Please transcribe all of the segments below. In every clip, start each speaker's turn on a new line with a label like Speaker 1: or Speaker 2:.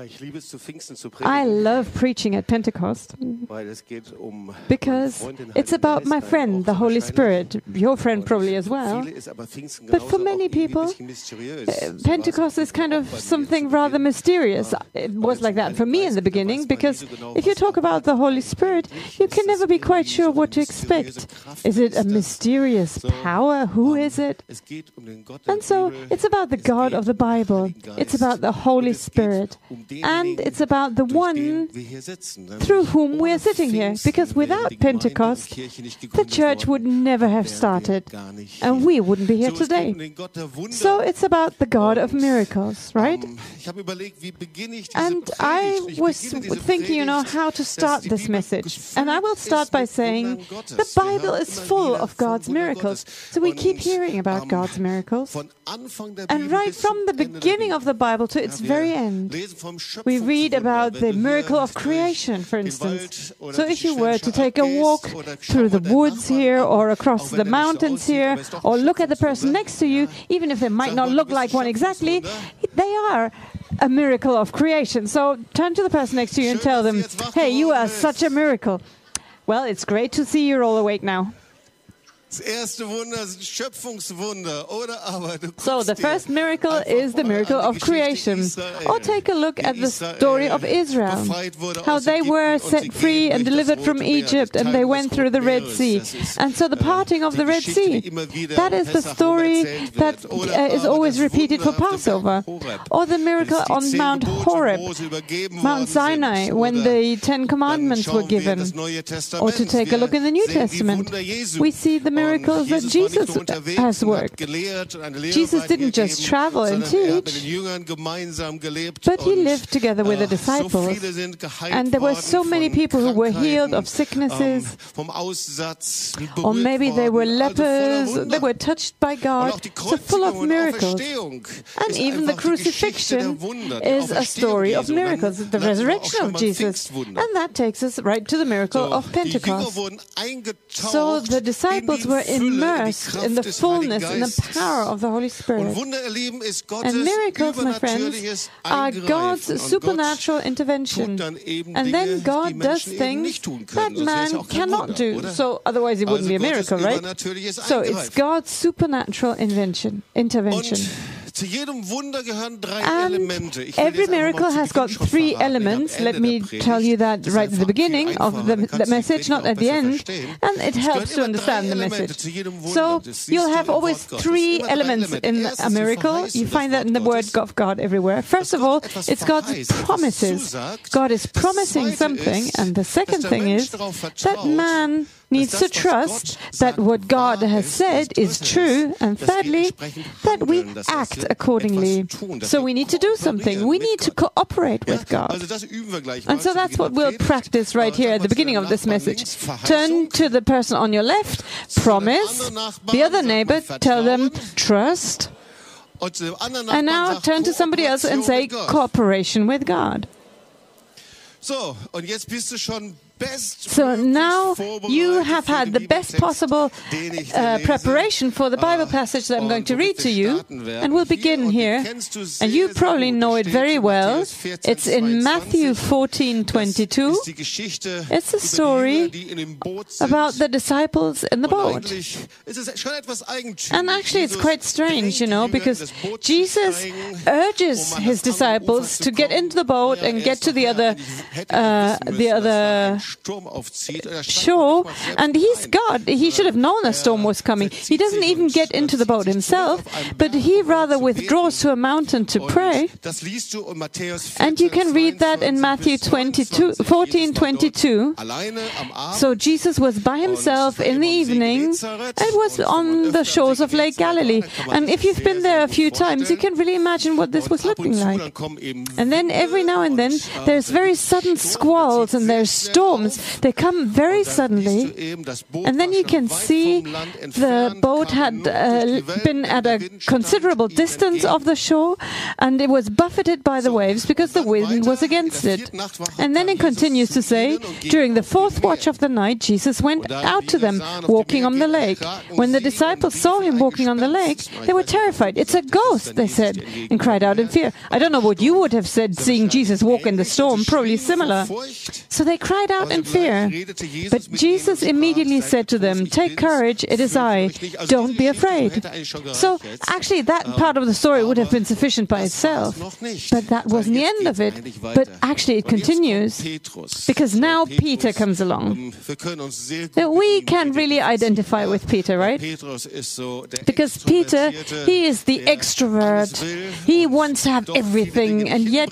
Speaker 1: Ja, ich liebe es zu Pfingsten zu
Speaker 2: I love preaching at Pentecost
Speaker 1: weil es geht um
Speaker 2: because it's about my friend, the Holy. Spirit, your friend probably as well.
Speaker 1: Viele ist aber Pfingsten
Speaker 2: But for many people,
Speaker 1: ein bisschen mysteriös. So war's
Speaker 2: Pentecost is kind of
Speaker 1: auch bei mir
Speaker 2: something rather mysterious. It was like that for me in the beginning because if you talk about the Holy Spirit, you can never be quite sure what to expect. Is it a mysterious power? Who is it?
Speaker 1: Um den Gott der
Speaker 2: And so it's about the God of the
Speaker 1: um
Speaker 2: Bible. It's about the Holy Spirit. And it's about the one through whom we are sitting here. Because without Pentecost, the church would never have started. And we wouldn't be here today. So it's about the God of miracles, right? And I was thinking, you know, how to start this message. And I will start by saying the Bible is full of God's miracles. So we keep hearing about God's miracles. And right from the beginning of the Bible to its very end, we read about the miracle of creation, for instance. So if you were to take a walk through the woods here or across the mountains here, or look at the person next to you, even if they might not look like one exactly, they are a miracle of creation. So turn to the person next to you and tell them, hey, you are such a miracle. Well, it's great to see you're all awake now. So the first miracle is the miracle of creation. Or take a look at the story of Israel, how they were set free and delivered from Egypt, and they went through the Red Sea. And so the
Speaker 1: äh,
Speaker 2: parting of the Red Sea, that is the story that uh, is always repeated for
Speaker 1: Wunder auf dem Berg
Speaker 2: Passover, or the miracle on Mount Horeb,
Speaker 1: Mose übergeben worden
Speaker 2: Mount Sinai, when the Ten Commandments were given.
Speaker 1: das Neue Testament.
Speaker 2: Or to take a look in the New
Speaker 1: Wir sehen die
Speaker 2: Testament, we see the miracles that
Speaker 1: Jesus war nicht
Speaker 2: Jesus
Speaker 1: nur unterwegs
Speaker 2: has worked.
Speaker 1: gelehrt und eine Lehre
Speaker 2: Jesus didn't just travel and
Speaker 1: sondern hat mit
Speaker 2: teach,
Speaker 1: den Jüngern gemeinsam gelebt
Speaker 2: but he lived together with the
Speaker 1: äh,
Speaker 2: disciples.
Speaker 1: So viele sind geheilt
Speaker 2: And there were so many people who were healed of sicknesses,
Speaker 1: ähm, Aussatz,
Speaker 2: or maybe they were
Speaker 1: worden, also voller
Speaker 2: lepers, they were touched by God, so full of miracles. And even the
Speaker 1: einfach die Geschichte
Speaker 2: crucifixion
Speaker 1: der Wunder, die
Speaker 2: is a story of miracles, the
Speaker 1: landen wir auch
Speaker 2: resurrection of Jesus. And that takes us right to the miracle of Pentecost. So the disciples were immersed in the fullness, in the power of the Holy Spirit.
Speaker 1: Wunder, ihr Lieben, ist Gottes
Speaker 2: And miracles, my friends, are God's supernatural intervention.
Speaker 1: tut dann eben
Speaker 2: And then God does things that
Speaker 1: können. Sonst wäre es ja
Speaker 2: man cannot do. So otherwise it wouldn't be a miracle, right? So it's God's supernatural invention, intervention.
Speaker 1: Und zu jedem Wunder gehören drei
Speaker 2: And every
Speaker 1: jetzt einfach mal
Speaker 2: miracle has got three elements. Let me tell you that right at the beginning of the, the
Speaker 1: kannst du die
Speaker 2: message, not at the end. And it helps to
Speaker 1: gehören immer drei
Speaker 2: understand the message.
Speaker 1: zu jedem Wunder.
Speaker 2: So you'll have always three elements in a miracle. You find that in the word of God everywhere. First of all, it's God's promises. God is promising something. And the second thing is that man needs to trust that what God has said is true. And thirdly, that we
Speaker 1: handeln, dass wir
Speaker 2: act accordingly.
Speaker 1: etwas tun, dass
Speaker 2: So we need to do something. We need to cooperate with God.
Speaker 1: Also das üben wir gleich mal
Speaker 2: And so that's what we'll practice right here at the beginning of this message. Turn to the person on your left, promise. The other neighbor, tell them trust.
Speaker 1: Und zu dem anderen
Speaker 2: And now turn to somebody else and say
Speaker 1: Kooperation mit Gott.
Speaker 2: cooperation with God.
Speaker 1: So, und jetzt bist du schon
Speaker 2: So now you have had the best possible uh, preparation for the Bible
Speaker 1: Ah,
Speaker 2: passage that I'm going to read to you. And we'll begin here.
Speaker 1: kennst du sehr,
Speaker 2: And you probably know it very well. It's in Matthew 14, 22
Speaker 1: ist die Geschichte
Speaker 2: It's a story
Speaker 1: Jünger, die in dem Boot sind.
Speaker 2: about the disciples in the boat.
Speaker 1: eigentlich ist es schon etwas eigentümlich.
Speaker 2: And actually, it's quite strange, you know, because
Speaker 1: das Boot zu
Speaker 2: Jesus urges
Speaker 1: um
Speaker 2: his
Speaker 1: das andere Ufer
Speaker 2: disciples to get into the boat and
Speaker 1: er
Speaker 2: get to the other, uh, the
Speaker 1: müssen, dass da
Speaker 2: other
Speaker 1: ein Sturm aufzieht. Er
Speaker 2: shore,
Speaker 1: nicht mal selbst
Speaker 2: and he's. God. He should have known a storm was coming. He doesn't even get into the boat himself, but he rather withdraws to a mountain to pray.
Speaker 1: Und das liest du in Matthäus 14,
Speaker 2: And you can read that in Matthew
Speaker 1: bis
Speaker 2: 22, 14,
Speaker 1: Jesus war dort
Speaker 2: 22.
Speaker 1: Alleine am Abend.
Speaker 2: So Jesus was by himself in the evening and was on the shores of Lake Galilee. And if you've been there a few times, you can really imagine what this was
Speaker 1: Und ab und
Speaker 2: looking like.
Speaker 1: dann kommen eben
Speaker 2: And then every now and then
Speaker 1: äh,
Speaker 2: there's very sudden squalls and there's storms storms, they come very suddenly. And then you can see the boat had uh, been at a considerable distance of the shore and it was buffeted by the waves because the wind was against it. And then it continues to say, during the fourth watch of the night, Jesus went out to them walking on the lake. When the disciples saw him walking on the lake, they were terrified. It's a ghost, they said, and cried out in fear. I don't know what you would have said seeing Jesus walk in the storm, probably similar. So they cried out in fear. But Jesus immediately said to them, Take courage, it is I. Don't be afraid. So actually, that part of the story would have been sufficient by itself. But that wasn't the end of it. But actually, it continues because now Peter comes along. Now, We can really identify with Peter, right? Because Peter, he is the extrovert. He wants to have everything, and yet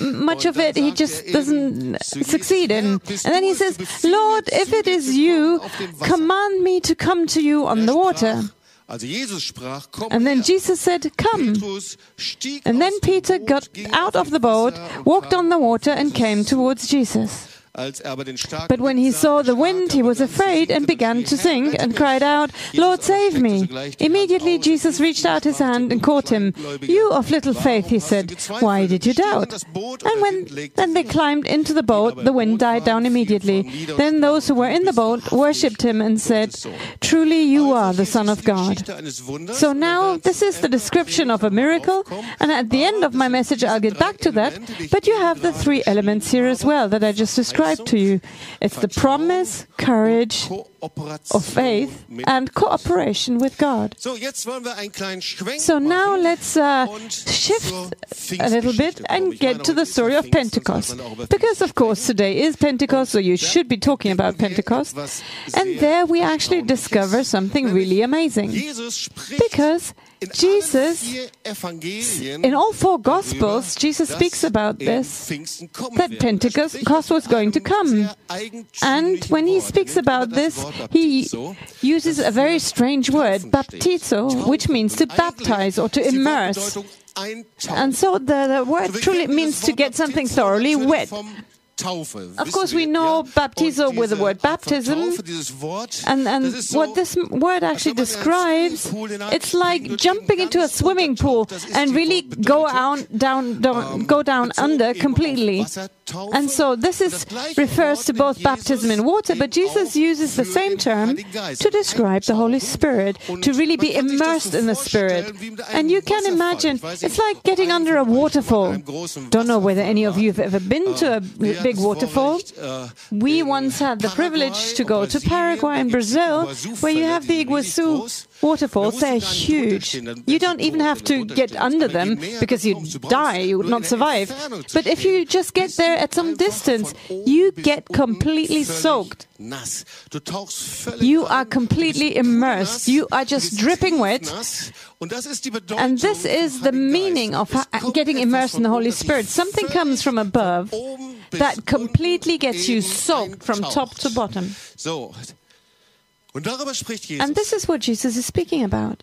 Speaker 2: much of it he just doesn't succeed in. And then he says, Lord, if it is you, command me to come to you on the water. And then Jesus said, Come. And then Peter got out of the boat, walked on the water, and came towards Jesus. But when he saw the wind, he was afraid and began to sink and cried out, Lord, save me. Immediately Jesus reached out his hand and caught him. You of little faith, he said, why did you doubt? And when then they climbed into the boat, the wind died down immediately. Then those who were in the boat worshipped him and said, Truly you are the Son of God. So now this is the description of a miracle, and at the end of my message I'll get back to that. But you have the three elements here as well that I just described to you. It's the promise, courage of faith, and cooperation with God. So now let's uh, shift a little bit and get to the story of Pentecost. Because, of course, today is Pentecost, so you should be talking about Pentecost. And there we actually discover something really amazing. Because Jesus, in all four Gospels, Jesus speaks about this, that Pentecost was going to come. And when he speaks about this, he uses a very strange word, baptizo, which means to baptize or to immerse. And so the, the word truly means to get something thoroughly wet. Of course, we know baptizo with the word baptism, and, and what this word actually describes, it's like jumping into a swimming pool and really go out, down, down, go down under completely. And so this is refers to both baptism in water, but Jesus uses the same term to describe the Holy Spirit, to really be immersed in the Spirit. And you can imagine, it's like getting under a waterfall. Don't know whether any of you have ever been to a big waterfall. We once had the privilege to go to Paraguay and Brazil, where you have the Iguazu waterfalls. They're huge. You don't even have to get under them because you'd die, you would not survive. But if you just get there at some distance, you get completely soaked. You are completely immersed. You are just dripping wet. And this is the meaning of getting immersed in the Holy Spirit. Something comes from above that completely gets you soaked from top to bottom. And this is what Jesus is speaking about.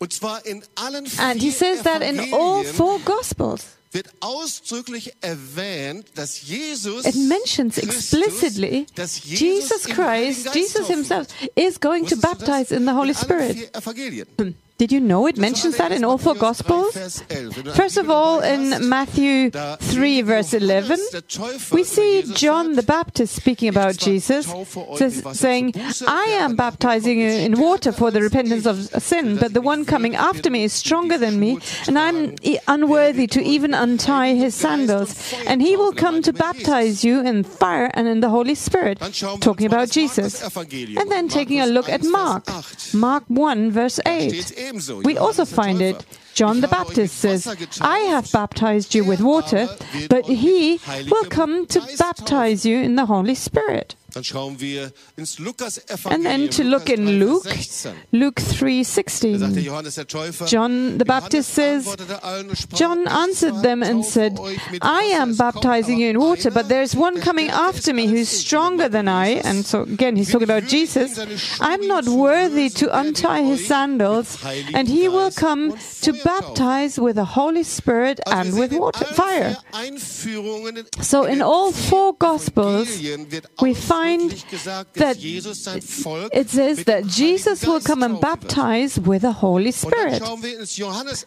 Speaker 2: And he says that in all four Gospels.
Speaker 1: wird ausdrücklich erwähnt, dass Jesus
Speaker 2: It mentions explicitly
Speaker 1: dass
Speaker 2: Jesus
Speaker 1: Heiligen
Speaker 2: Christ, Jesus himself, is going to baptize in the Holy Spirit. Did you know it mentions that in all four Gospels? First of all, in Matthew 3, verse 11, we see John the Baptist speaking about Jesus, saying, I am baptizing you in water for the repentance of sin, but the one coming after me is stronger than me, and I'm unworthy to even untie his sandals. And he will come to baptize you in fire and in the Holy Spirit, talking about Jesus. And then taking a look at Mark, Mark 1, verse 8. We also find it. John the Baptist says, I have baptized you with water, but he will come to baptize you in the Holy Spirit. And then to look in Luke, Luke 3:16. John the Baptist says, John answered them and said, I am baptizing you in water, but there is one coming after me who is stronger than I. And so again, he's talking about Jesus. I'm not worthy to untie his sandals, and he will come to baptize with the Holy Spirit and with water, fire. So in all four Gospels, we find that it says that Jesus will come and baptize with the Holy Spirit.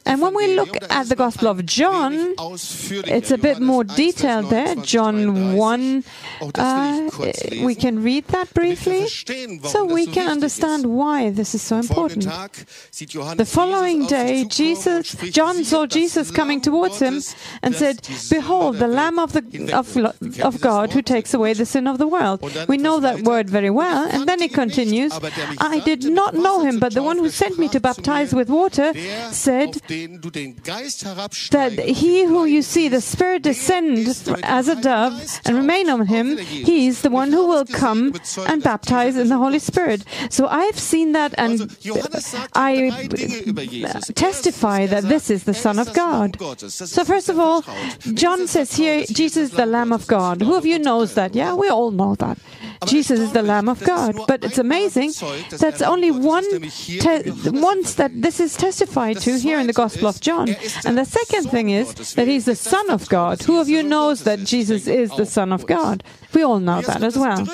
Speaker 2: And when we look at the Gospel of John, it's a bit more detailed there. John 1, uh, we can read that briefly so we can understand why this is so important. The following day, Jesus, John saw Jesus coming towards him and said, Behold, the Lamb of, the, of, of God who takes away the sin of the world. We know that word very well. And then he continues, I did not know him, but the one who sent me to baptize with water said that he who you see the Spirit descend as a dove and remain on him, he is the one who will come and baptize in the Holy Spirit. So I've seen that and I testify that this is the Son of God. So first of all, John says here, Jesus is the Lamb of God. Who of you knows that? Yeah, we all know that. Jesus is the Lamb of God. But it's amazing that's only one te- once that this is testified to here in the Gospel of John. And the second thing is that he's the Son of God. Who of you knows that Jesus is the Son of God? We all know that as well.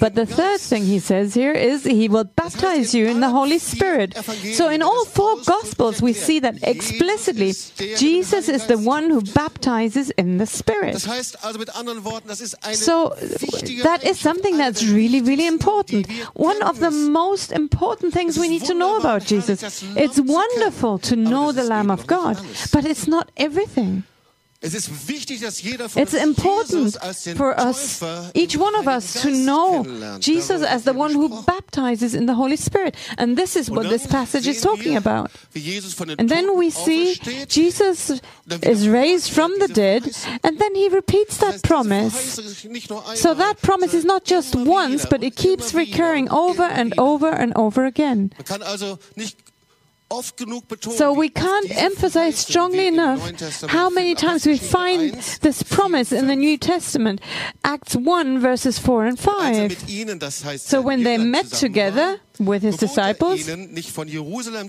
Speaker 2: But the third thing he says here is he will baptize you in the Holy Spirit. So in all four Gospels, we see that explicitly Jesus is the one who baptizes in the Spirit. So uh, that is something that's really, really important. One of the most important things we need to know about Jesus. It's wonderful to know the Lamb of God, but it's not everything. It's important for us, each one of us, to know Jesus as the one who baptizes in the Holy Spirit. And this is what this passage is talking about. And then we see Jesus is raised from the dead, and then he repeats that promise. So that promise is not just once, but it keeps recurring over and over and over again. So we can't emphasize strongly enough how many times we find this promise in the New Testament. Acts 1 verses 4 and 5. So when they met together, with his disciples,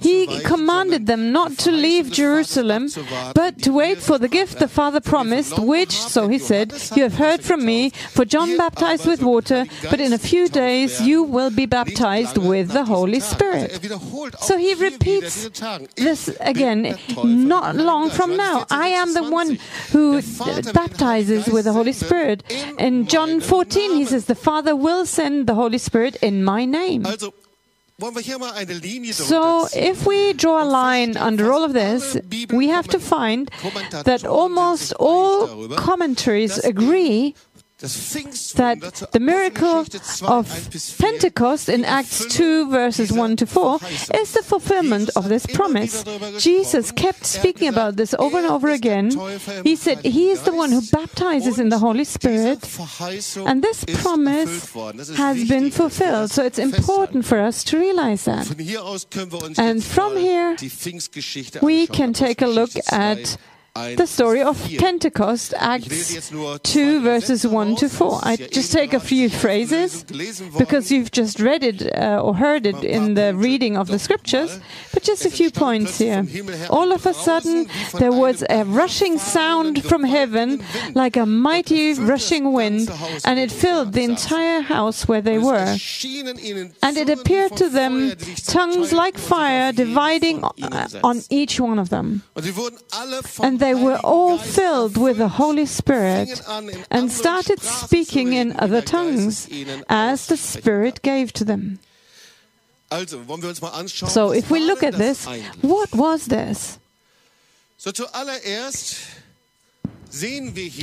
Speaker 2: he commanded them not to leave Jerusalem, but to wait for the gift the Father promised, which, so he said, you have heard from me, for John baptized with water, but in a few days you will be baptized with the Holy Spirit. So he repeats this again, not long from now. I am the one who baptizes with the Holy Spirit. In John 14, he says, The Father will send the Holy Spirit in my name. So, if we draw a line under all of this, we have to find that almost all commentaries agree that the miracle of Pentecost in Acts 2, verses 1 to 4, is the fulfillment of this promise. Jesus kept speaking about this over and over again. He said, He is the one who baptizes in the Holy Spirit, and this promise has been fulfilled. So it's important for us to realize that. And from here, we can take a look at the story of Pentecost, Acts 2, verses 1 to 4. I just take a few phrases because you've just read it uh, or heard it in the reading of the scriptures, but just a few points here. All of a sudden, there was a rushing sound from heaven like a mighty rushing wind, and it filled the entire house where they were. And it appeared to them tongues like fire dividing on each one of them. And they were all filled with the Holy Spirit and started speaking in other tongues as the Spirit gave to them. So, if we look at this, what was this?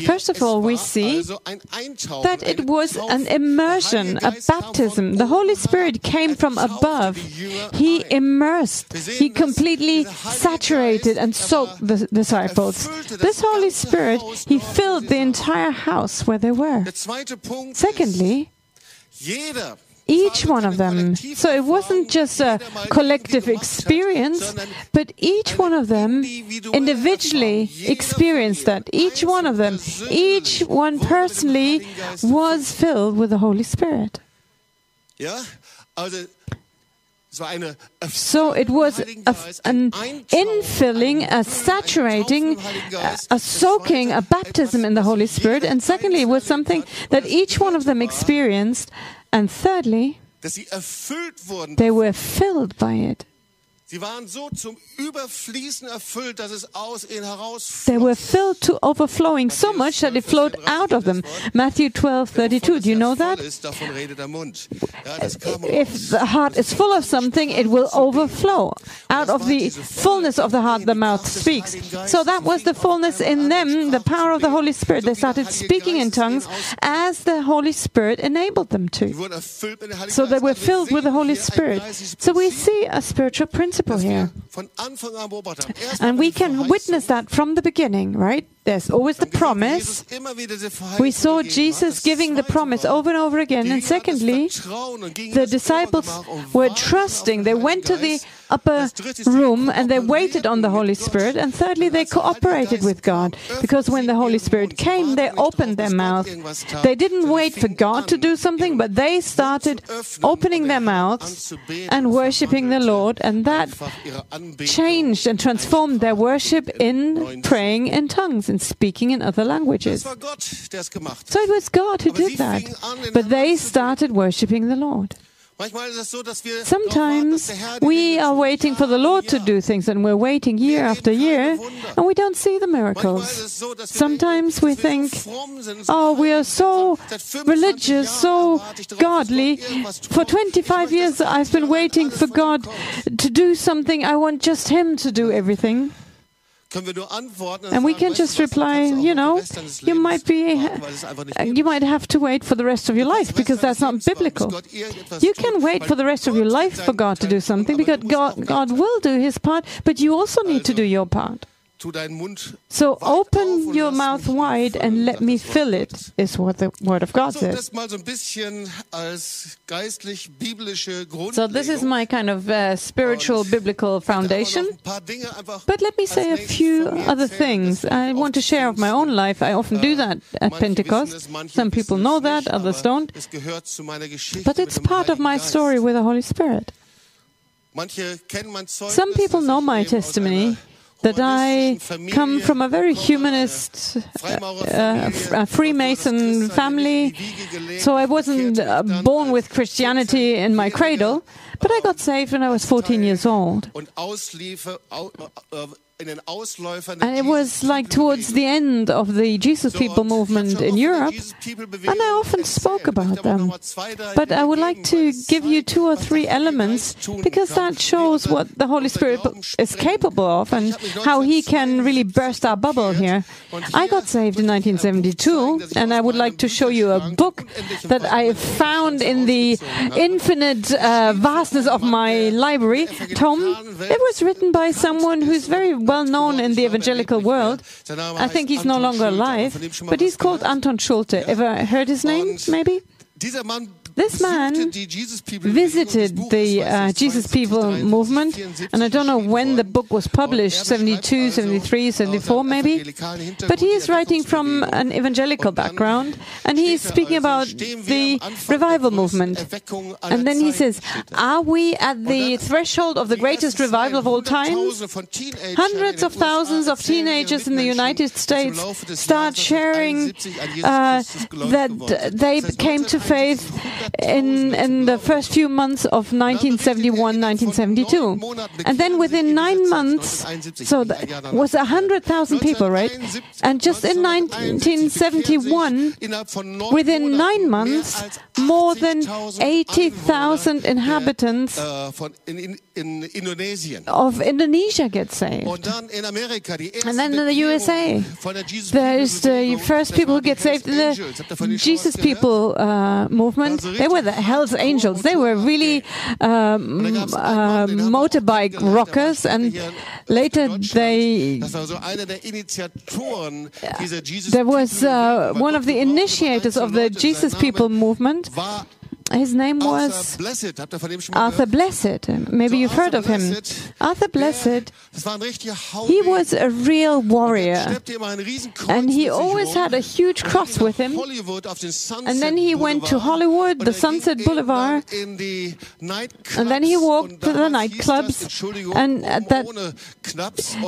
Speaker 2: First of all, we see that it was an immersion, a baptism. The Holy Spirit came from above. He immersed, He completely saturated and soaked the disciples. This Holy Spirit, He filled the entire house where they were. Secondly, each one of them. So it wasn't just a collective experience, but each one of them individually experienced that. Each one of them, each one personally was filled with the Holy Spirit. Yeah. So it was a, an infilling, a saturating, a, a soaking, a baptism in the Holy Spirit. And secondly, it was something that each one of them experienced and thirdly, they were filled by it. They were filled to overflowing so much that it flowed out of them. Matthew 12, 32. Do you know that? If the heart is full of something, it will overflow. Out of the fullness of the heart, the mouth speaks. So that was the fullness in them, the power of the Holy Spirit. They started speaking in tongues as the Holy Spirit enabled them to. So they were filled with the Holy Spirit. So we see a spiritual principle here. And we can witness that from the beginning, right? There's always the promise. We saw Jesus giving the promise over and over again. And secondly, the disciples were trusting. They went to the upper room and they waited on the Holy Spirit. And thirdly, they cooperated with God. Because when the Holy Spirit came, they opened their mouth. They didn't wait for God to do something, but they started opening their mouths and worshiping the Lord. And that changed and transformed their worship in praying in tongues and speaking in other languages. So it was God who did that. But they started worshiping the Lord. Sometimes we are waiting for the Lord to do things and we're waiting year after year and we don't see the miracles. Sometimes we think, oh, we are so religious, so godly. For 25 years I've been waiting for God to do something. I want just Him to do everything. And we can just reply, you know, you might be, uh, you might have to wait for the rest of your life because that's not biblical. You can wait for the rest of your life for God to do something because God, God will do His part, but you also need to do your part. So open your mouth wide and let me fill it, is what the Word of God says. So this is my kind of uh, spiritual biblical foundation. But let me say a few other things. I want to share of my own life. I often do that at Pentecost. Some people know that, others don't. But it's part of my story with the Holy Spirit. Some people know my testimony that I come from a very humanist, uh, Freemason family. So I wasn't uh, born with Christianity in my cradle, but I got saved when I was 14 years old. And it was like towards the end of the Jesus People movement in Europe, and I often spoke about them. But I would like to give you two or three elements because that shows what the Holy Spirit is capable of and how He can really burst our bubble here. I got saved in 1972, and I would like to show you a book that I found in the infinite uh, vastness of my library. Tom, it was written by someone who's very well known in the evangelical world. I think he's no longer alive, but he's called Anton Schulte. Ever heard his name, maybe? This man visited the uh, Jesus People movement, and I don't know when the book was published 72, 73, 74, maybe. But he is writing from an evangelical background, and he is speaking about the revival movement. And then he says, Are we at the threshold of the greatest revival of all time? Hundreds of thousands of teenagers in the United States start sharing uh, that they came to faith in, in the first few months of 1971, 1972. And then within nine months, so that was 100,000 people, right? And just in 1971, within nine months, more than 80,000 inhabitants of Indonesia get saved. And then in the USA, there's the first people who get saved in the Jesus People uh, movement. They were the Hells Angels. They were really um, uh, motorbike rockers, and later they. There was uh, one of the initiators of the Jesus People movement his name was Arthur Blessitt. Maybe you've heard of him. Arthur Blessitt, he was a real warrior. And he always had a huge cross with him. And then he went to Hollywood, the Sunset Boulevard. And then he walked to the nightclubs. And at that,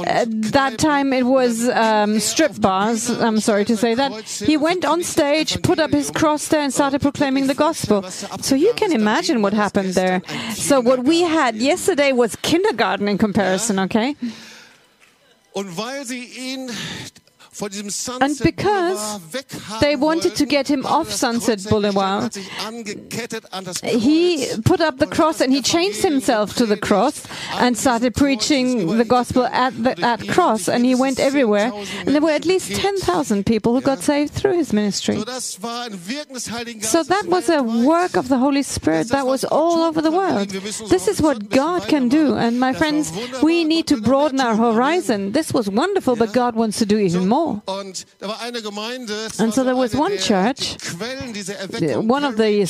Speaker 2: at that time it was um, strip bars, I'm sorry to say that. He went on stage, put up his cross there, and started proclaiming the gospel. So you can imagine what happened there. So what we had yesterday was kindergarten in comparison, okay? And because they wanted to get him off Sunset Boulevard, he put up the cross and he changed himself to the cross and started preaching the gospel at the, that cross. And he went everywhere. And there were at least 10,000 people who got saved through his ministry. So that was a work of the Holy Spirit that was all over the world. This is what God can do. And my friends, we need to broaden our horizon. This was wonderful, but God wants to do even more. And so there was one church, one of the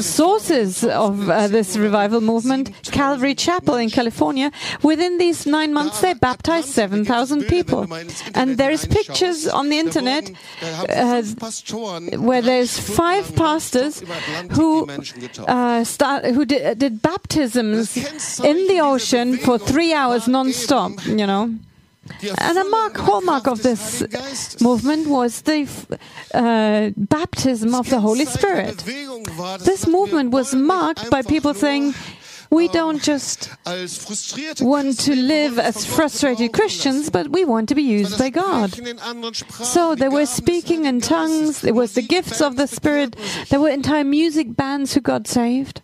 Speaker 2: sources of uh, this revival movement, Calvary Chapel in California. Within these nine months, they baptized 7,000 people. And there is pictures on the internet uh, where there's five pastors who uh, start, who did, did baptisms in the ocean for three hours non-stop, you know. And a mark, hallmark of this movement was the uh, baptism of the Holy Spirit. This movement was marked by people saying, we don't just want to live as frustrated Christians, but we want to be used by God. So they were speaking in tongues, it was the gifts of the Spirit, there were entire music bands who got saved.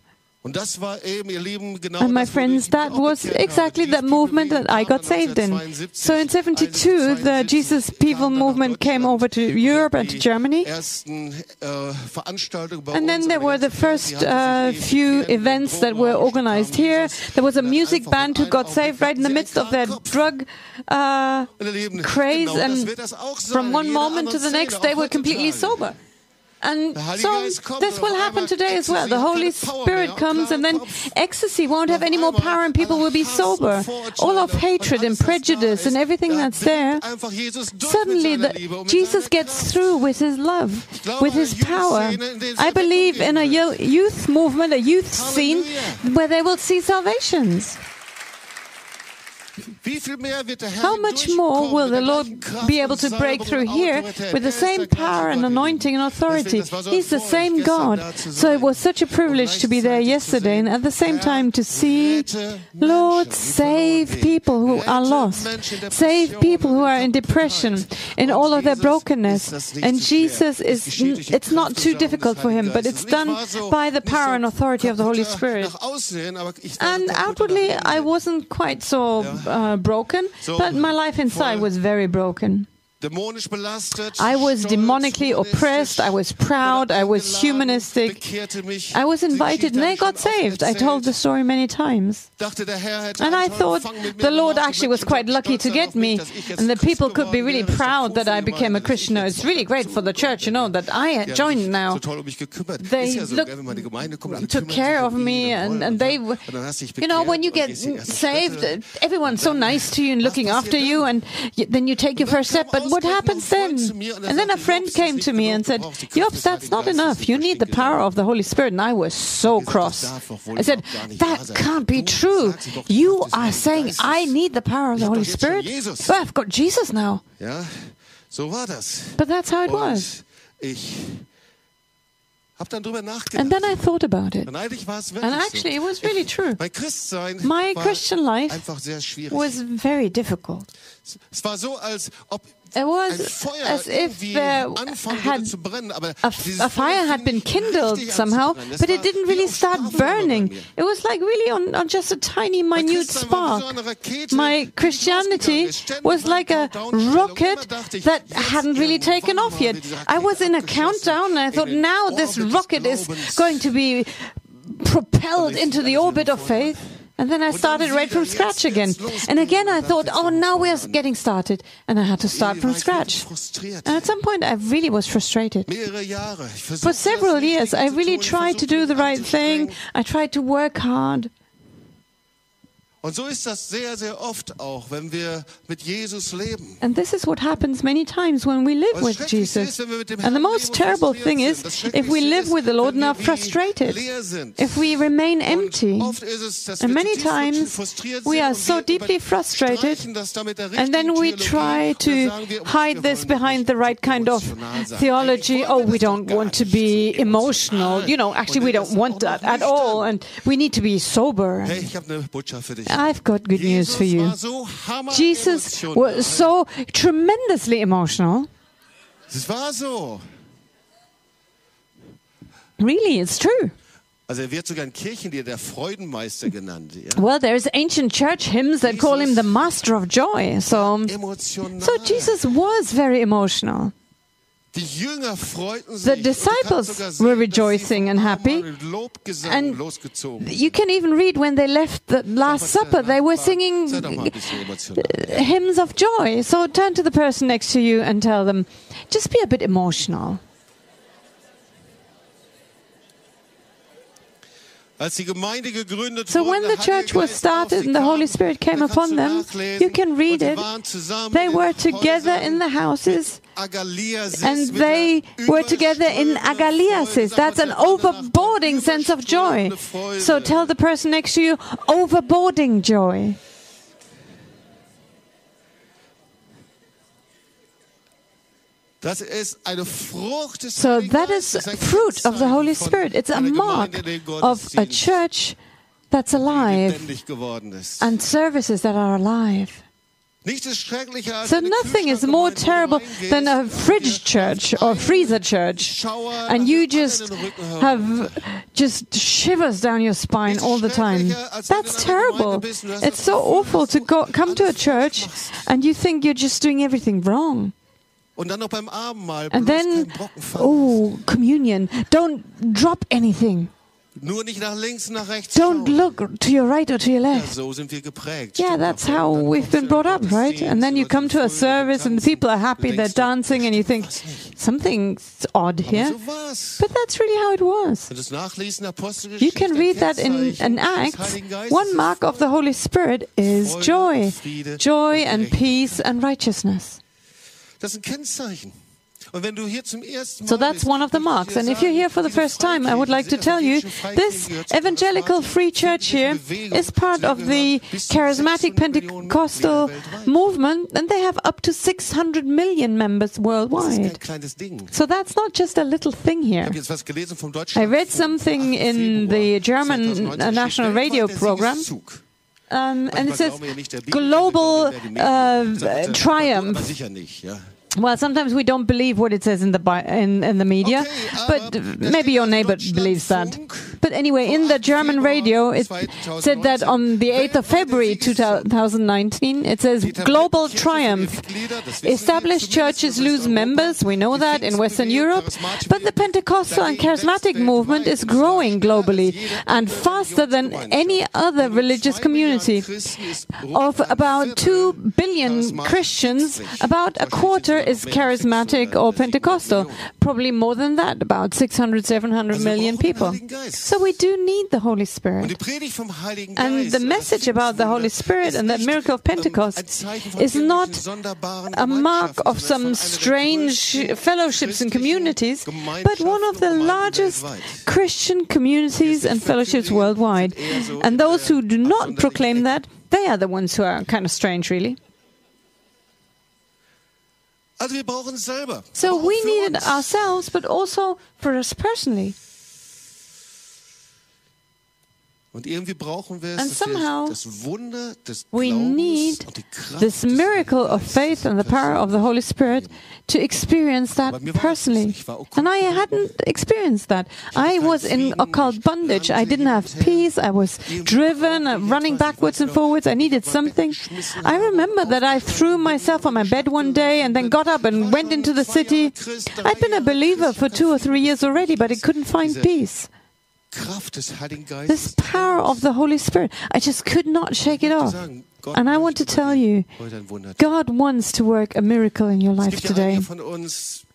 Speaker 2: And my friends, that was exactly the movement that I got saved in. So in 72, the Jesus People movement came over to Europe and to Germany.
Speaker 1: Äh,
Speaker 2: and then there were the first uh, few events that were organized here. There was a music band who got saved right in the midst of their drug uh, craze, and from one moment to the next, they were completely sober. And so this will happen today as well. The Holy Spirit comes and then ecstasy won't have any more power and people will be sober. All of hatred and prejudice and everything that's there, suddenly the, Jesus gets through with his love, with his power. I believe in a youth movement, a youth scene where they will see salvations. How much more will the Lord be able to break through here with the same power and anointing and authority? He's the same God. So it was such a privilege to be there yesterday and at the same time to see, Lord, save people who are lost, save people who are in depression, in all of their brokenness. And Jesus is, it's not too difficult for him, but it's done by the power and authority of the Holy Spirit. And outwardly, I wasn't quite so uh, broken, but my life inside was very broken. I was demonically oppressed, I was proud, I was humanistic. I was invited and I got saved. I told the story many times. And I thought the Lord actually was quite lucky to get me, and the people could be really proud that I became a Christian. It's really great for the church, you know, that I joined now. They looked, took care of me, and, and they, you know, when you get saved, everyone's so nice to you and looking after you, and then you take your first step. But what happens then? And then a friend came to me and said, Jobst, that's not enough. You need the power of the Holy Spirit. And I was so cross. I said, That can't be true. You are saying I need the power of the Holy Spirit? Well, I've got Jesus now. But that's how it was. And then I thought about it. And actually, it was really true. My Christian life was very difficult. It was as if there had a, a, fire had been kindled somehow, but it didn't really start burning. It was like really on, on just a tiny, minute spark. My Christianity was like a rocket that hadn't really taken off yet. I was in a countdown, and I thought, now this rocket is going to be propelled into the orbit of faith. And then I started right from scratch again. And again, I thought, oh, now we're getting started. And I had to start from scratch. And at some point, I really was frustrated. For several years, I really tried to do the right thing. I tried to work hard.
Speaker 1: Und so ist das sehr, sehr oft auch, wenn wir mit Jesus leben.
Speaker 2: And this is what happens many times when we live with Jesus. And the most terrible thing is if we live with the Lord and are frustrated, if we remain empty. And many times we are so deeply frustrated, and then we try to hide this behind the right kind of theology. Oh, we don't want to be emotional. You know, actually, we don't want that at all, and we need to be sober. I've got good news for you. Jesus was so tremendously emotional. Really, it's true.
Speaker 1: Also er wird sogar in Kirchenlieder der Freudenmeister genannt.
Speaker 2: Ja? Well, there's ancient church hymns that call him the master of joy. So, so Jesus was very emotional. The disciples were rejoicing and happy. And you can even read when they left the Last Supper, they were singing uh, hymns of joy. So turn to the person next to you and tell them, just be a bit emotional. So when the church was started and the Holy Spirit came upon them, you can read it. They were together in the houses and they were together in agalliasis. That's an overboarding sense of joy. So tell the person next to you, overboarding joy.
Speaker 1: So
Speaker 2: that is fruit of the Holy Spirit. It's a mark of a church that's alive and services that are alive. So nothing is more terrible than a fridge church or freezer church, and you just have just shivers down your spine all the time. That's terrible. It's so awful to go come to a church and you think you're just doing everything wrong. And then, oh, communion. Don't drop anything. Don't look to your right or to your left. Yeah, that's how we've been brought up, right? And then you come to a service and the people are happy, they're dancing, and you think, something's odd here. But that's really how it was. You can read that in, an Acts. One mark of the Holy Spirit is joy, joy and peace and righteousness.
Speaker 1: Das Kennzeichen.
Speaker 2: So that's one of the marks. And if you're here for the first time, I would like to tell you this evangelical free church here is part of the charismatic Pentecostal movement, and they have up to 600 million members worldwide. So that's not just a little thing here. I read something in the German national radio program. Um, and it says global uh, triumph. Well, sometimes we don't believe what it says in the in, in the media, okay, but maybe your neighbor believes that. But anyway, in the German radio, it said that on the 8th of February 2019, it says global triumph. Established churches lose members, we know that in Western Europe, but the Pentecostal and charismatic movement is growing globally and faster than any other religious community. Of about 2 billion Christians, about a quarter is charismatic or Pentecostal. Probably more than that, about 600, 700 million people. So we do need the Holy Spirit. And the message about the Holy Spirit and the miracle of Pentecost is not a mark of some strange fellowships and communities, but one of the largest Christian communities and fellowships worldwide. And those who do not proclaim that, they are the ones who are kind of strange, really. So we need it ourselves, but also for us personally.
Speaker 1: Und irgendwie brauchen wir es,
Speaker 2: And somehow
Speaker 1: das Wunder des
Speaker 2: we
Speaker 1: Glaubens
Speaker 2: need
Speaker 1: und die Kraft
Speaker 2: this miracle of faith and the power of the Holy Spirit to experience that
Speaker 1: Aber mir war das
Speaker 2: personally.
Speaker 1: nicht. Ich war okkult
Speaker 2: And I hadn't experienced that. I was in occult bondage. I didn't have peace. I was driven, running backwards and forwards. I needed something. I remember that I threw myself on my bed one day and then got up and went into the city. I'd been a believer for two or three years already, but I couldn't find peace.
Speaker 1: Kraft des Heiligen
Speaker 2: This power of the Holy Spirit, I just could not shake it off. And I want to tell you,
Speaker 1: heute ein Wunder tun.
Speaker 2: God wants to work a miracle in your life today.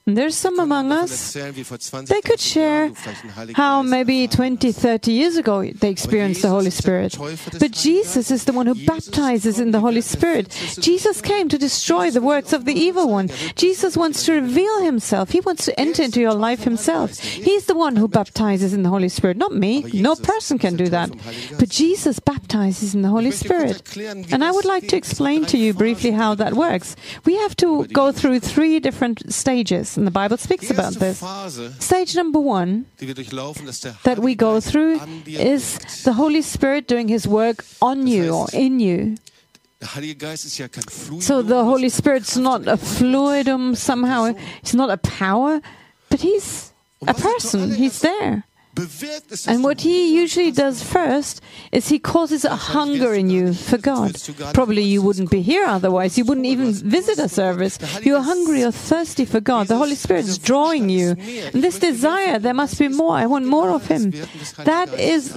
Speaker 1: Einige von
Speaker 2: And there's some among us,
Speaker 1: erzählen, wie vor 20,
Speaker 2: they could share
Speaker 1: Jahren du vielleicht den Heiligen
Speaker 2: how maybe 20, 30 years ago they experienced the Holy Spirit. But Jesus is the one who baptizes in the Holy Spirit. Jesus came to destroy the works of the evil one. Jesus wants to reveal himself. He wants to enter into your life himself. He's the one who baptizes in the Holy Spirit, not me. No person can do that. But Jesus baptizes in the Holy Spirit. And I would like to explain to you briefly how that works. We have to go through three different stages, and the Bible speaks about this. Stage number one
Speaker 1: die wir durchlaufen, dass der
Speaker 2: that we go through is the Holy Spirit doing His work on you or in you.
Speaker 1: Der Heilige Geist ist ja kein Fluidum,
Speaker 2: So the Holy Spirit's not a fluidum somehow, it's not a power, but He's a person, He's there.
Speaker 1: Bewirkt es, dass
Speaker 2: And what He usually does first is He causes a hunger in you for God. Probably you wouldn't be here otherwise, you wouldn't even visit a service. You're hungry or thirsty for God. The Holy Spirit is drawing you. And this desire, there must be more. I want more of Him. That is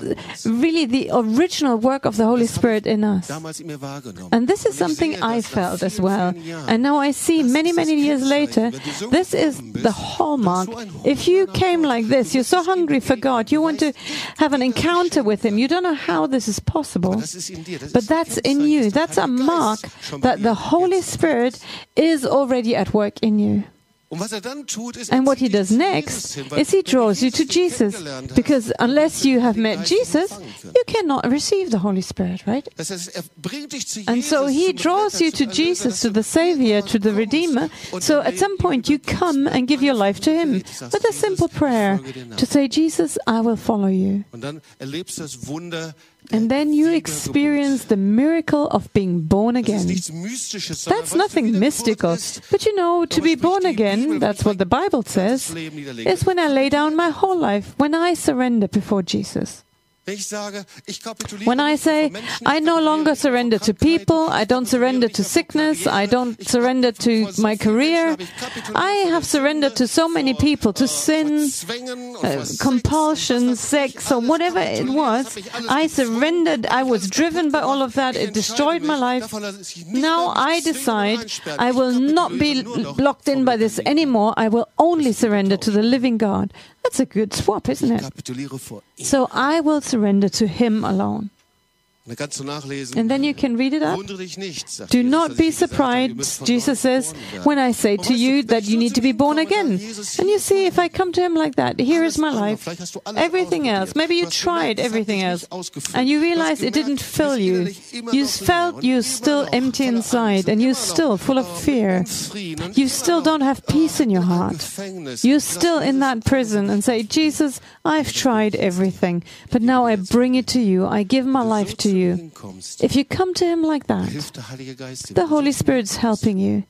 Speaker 2: really the original work of the Holy Spirit in us.
Speaker 1: damals in mir wahrgenommen.
Speaker 2: And this is something I felt as well. And now I see many, many years later, this is the hallmark. If you came like this, you're so hungry for God, you want to have an encounter with Him, you don't know how this is possible. But that's in you. That's a mark that the Holy. Spirit is already at work in you.
Speaker 1: Er dann tut, ist,
Speaker 2: And
Speaker 1: er
Speaker 2: what he does next
Speaker 1: Jesus hin, weil
Speaker 2: is he draws you to Jesus. Because unless you have met Jesus, you cannot receive the Holy Spirit, right?
Speaker 1: Das heißt, er bringt dich zu
Speaker 2: And so he draws you to Jesus, to the Savior, to the Redeemer. So at some point you come and give your life to Him with a simple prayer
Speaker 1: folge dir nach.
Speaker 2: to say, Jesus, I will follow you.
Speaker 1: Und dann erlebst du das Wunder der
Speaker 2: And then you experience the miracle of being born again.
Speaker 1: nichts Mystisches, sondern
Speaker 2: That's nothing mystical. But you know, to be born again, that's what the Bible says, is when I lay down my whole life, when I surrender before Jesus.
Speaker 1: Wenn ich sage, ich kapituliere
Speaker 2: When I say, I no longer surrender to people, I don't surrender to sickness, I don't surrender to my career,
Speaker 1: Menschen, aber ich kapituliere
Speaker 2: I have surrendered to so many people, to sin,
Speaker 1: vor Zwängen und
Speaker 2: uh,
Speaker 1: Sex
Speaker 2: compulsion,
Speaker 1: und was weiß ich,
Speaker 2: sex, or whatever it was.
Speaker 1: das hab ich alles
Speaker 2: I surrendered, I was driven by all of that, it destroyed my life.
Speaker 1: davon lasse ich mich nicht
Speaker 2: Now I decide. I will not be
Speaker 1: kapituliere nur noch
Speaker 2: locked in by this anymore, I will only surrender to the living God. That's a good swap, isn't it?
Speaker 1: kapituliere vor ihm.
Speaker 2: So I will surrender to Him alone. And then you can read it up.
Speaker 1: Wundere dich nicht, sagt
Speaker 2: Do not be
Speaker 1: ich gesagt habe, ihr müsst
Speaker 2: surprised, Jesus says, when I say to you that you need to be born again. And you see, if I come to him like that, here is my life.
Speaker 1: Vielleicht hast du alles
Speaker 2: Everything else. Maybe you
Speaker 1: Du hast gemerkt,
Speaker 2: tried everything else. And you
Speaker 1: Du hast
Speaker 2: realize it didn't fill you. You felt you're still empty inside and you're still full of fear. You still don't have peace in your heart. You're still in that prison and say, Jesus, I've tried everything, but now I bring it to you. I give my life to
Speaker 1: ihm
Speaker 2: you. If you come to him like that,
Speaker 1: hilft der Heilige Geist dir.
Speaker 2: the Holy
Speaker 1: so zu ihm
Speaker 2: Spirit's helping you.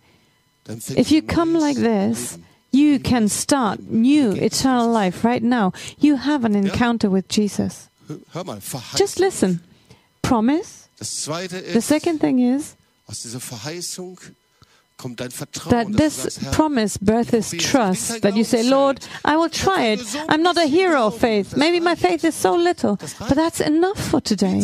Speaker 2: If you come like this, you can start new eternal life right now. You have an encounter with Jesus.
Speaker 1: Hör- Hör mal, Verheißung.
Speaker 2: Just listen. Promise. The second thing is that this promise births trust. That you say, Lord, I will try it. I'm not a hero of faith. Maybe my faith is so little, but that's enough for today.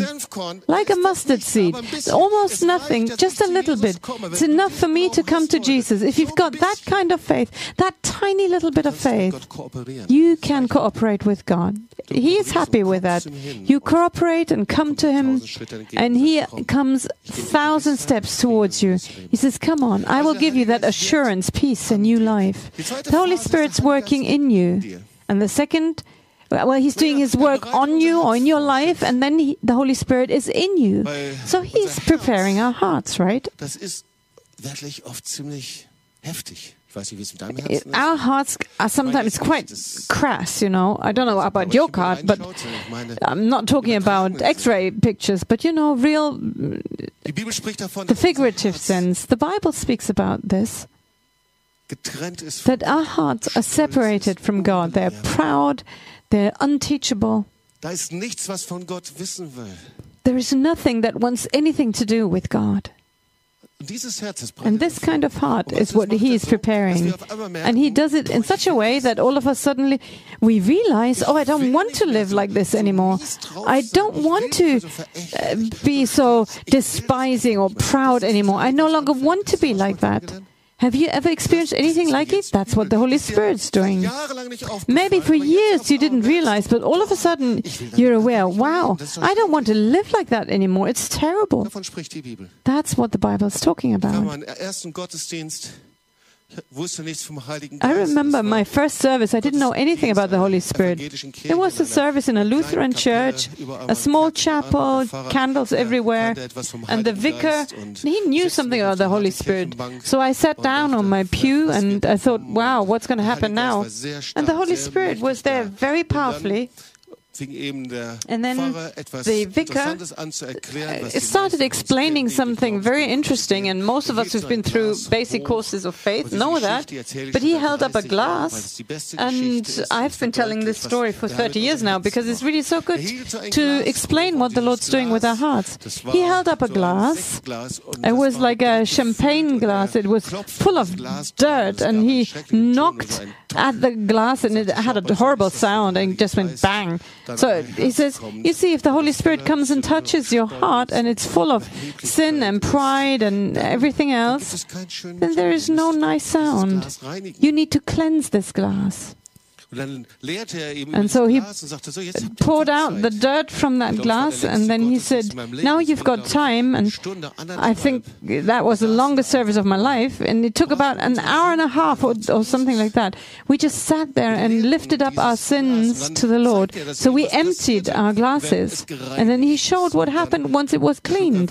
Speaker 2: Like a mustard seed,
Speaker 1: aber ein bisschen.
Speaker 2: almost nothing, just a little bit. It's enough for me to come to Jesus. If you've got that kind of faith, that tiny little bit of
Speaker 1: kannst du mit
Speaker 2: faith, you can cooperate with God. He is happy with that. You cooperate and come to Him, and He comes thousand steps towards you. He says, Come on, I will give you that assurance, peace, and new life. The Holy Spirit's working in you. And the second, well, He's doing His work on you or in your life, and then he, the Holy Spirit is in you. So He's preparing our hearts, right?
Speaker 1: Das ist wirklich oft ziemlich heftig.
Speaker 2: Our hearts are sometimes quite crass, you know. I don't know about your heart, but I'm not talking about x ray pictures, but you know, real, uh, the figurative sense. The Bible speaks about this that our hearts are separated from God. They're proud, they're unteachable. There is nothing that wants anything to do with God. And this kind of heart is what he is preparing. And he does it in such a way that all of us suddenly we realize, oh, I don't want to live like this anymore. I don't want to uh, be so despising or proud anymore. I no longer want to be like that. Have you ever experienced anything like it? That's what the Holy Spirit's doing. Maybe for years you didn't realize, but all of a sudden you're aware, wow, I don't want to live like that anymore. It's terrible. That's what the Bible is talking about. I remember my first service, I didn't know anything about the Holy Spirit. It was a service in a Lutheran church, a small chapel, candles everywhere, and the vicar, he knew something about the Holy Spirit. So I sat down on my pew and I thought, wow, what's going to happen now? And the Holy Spirit was there very powerfully. And then the vicar started explaining something very interesting, and most of us who've been through basic courses of faith know that. But he held up a glass, and I've been telling this story for 30 years now because it's really so good to explain what the Lord's doing with our hearts. He held up a glass. It was like a champagne glass. It was full of dirt, and he knocked at the glass, and it had a horrible sound, and just went bang. So he says, you see, if the Holy Spirit comes and touches your heart and it's full of sin and pride and everything else, then there is no nice sound. You need to cleanse this glass. And so he poured out the dirt from that glass, and then he said, Now you've got time. And I think that was the longest service of my life. And it took about an hour and a half or, or something like that. We just sat there and lifted up our sins to the Lord. So we emptied our glasses. And then he showed what happened once it was cleaned.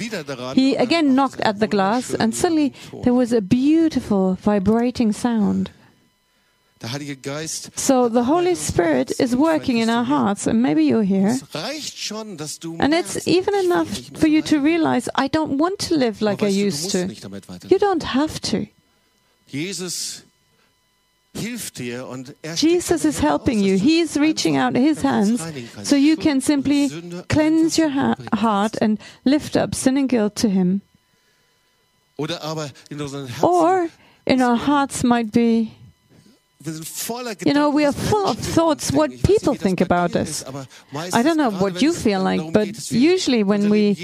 Speaker 2: He again knocked at the glass, and suddenly there was a beautiful vibrating sound. So the Holy Spirit is working in our hearts, and maybe you're here. And it's even enough for you to realize, I don't want to live like I used to. You don't have to. Jesus is helping you. He is reaching out his hands so you can simply cleanse your heart and lift up sin and guilt to Him. Or in our hearts might be you know, we are full of thoughts what people think about us. I don't know what you feel like, but usually when we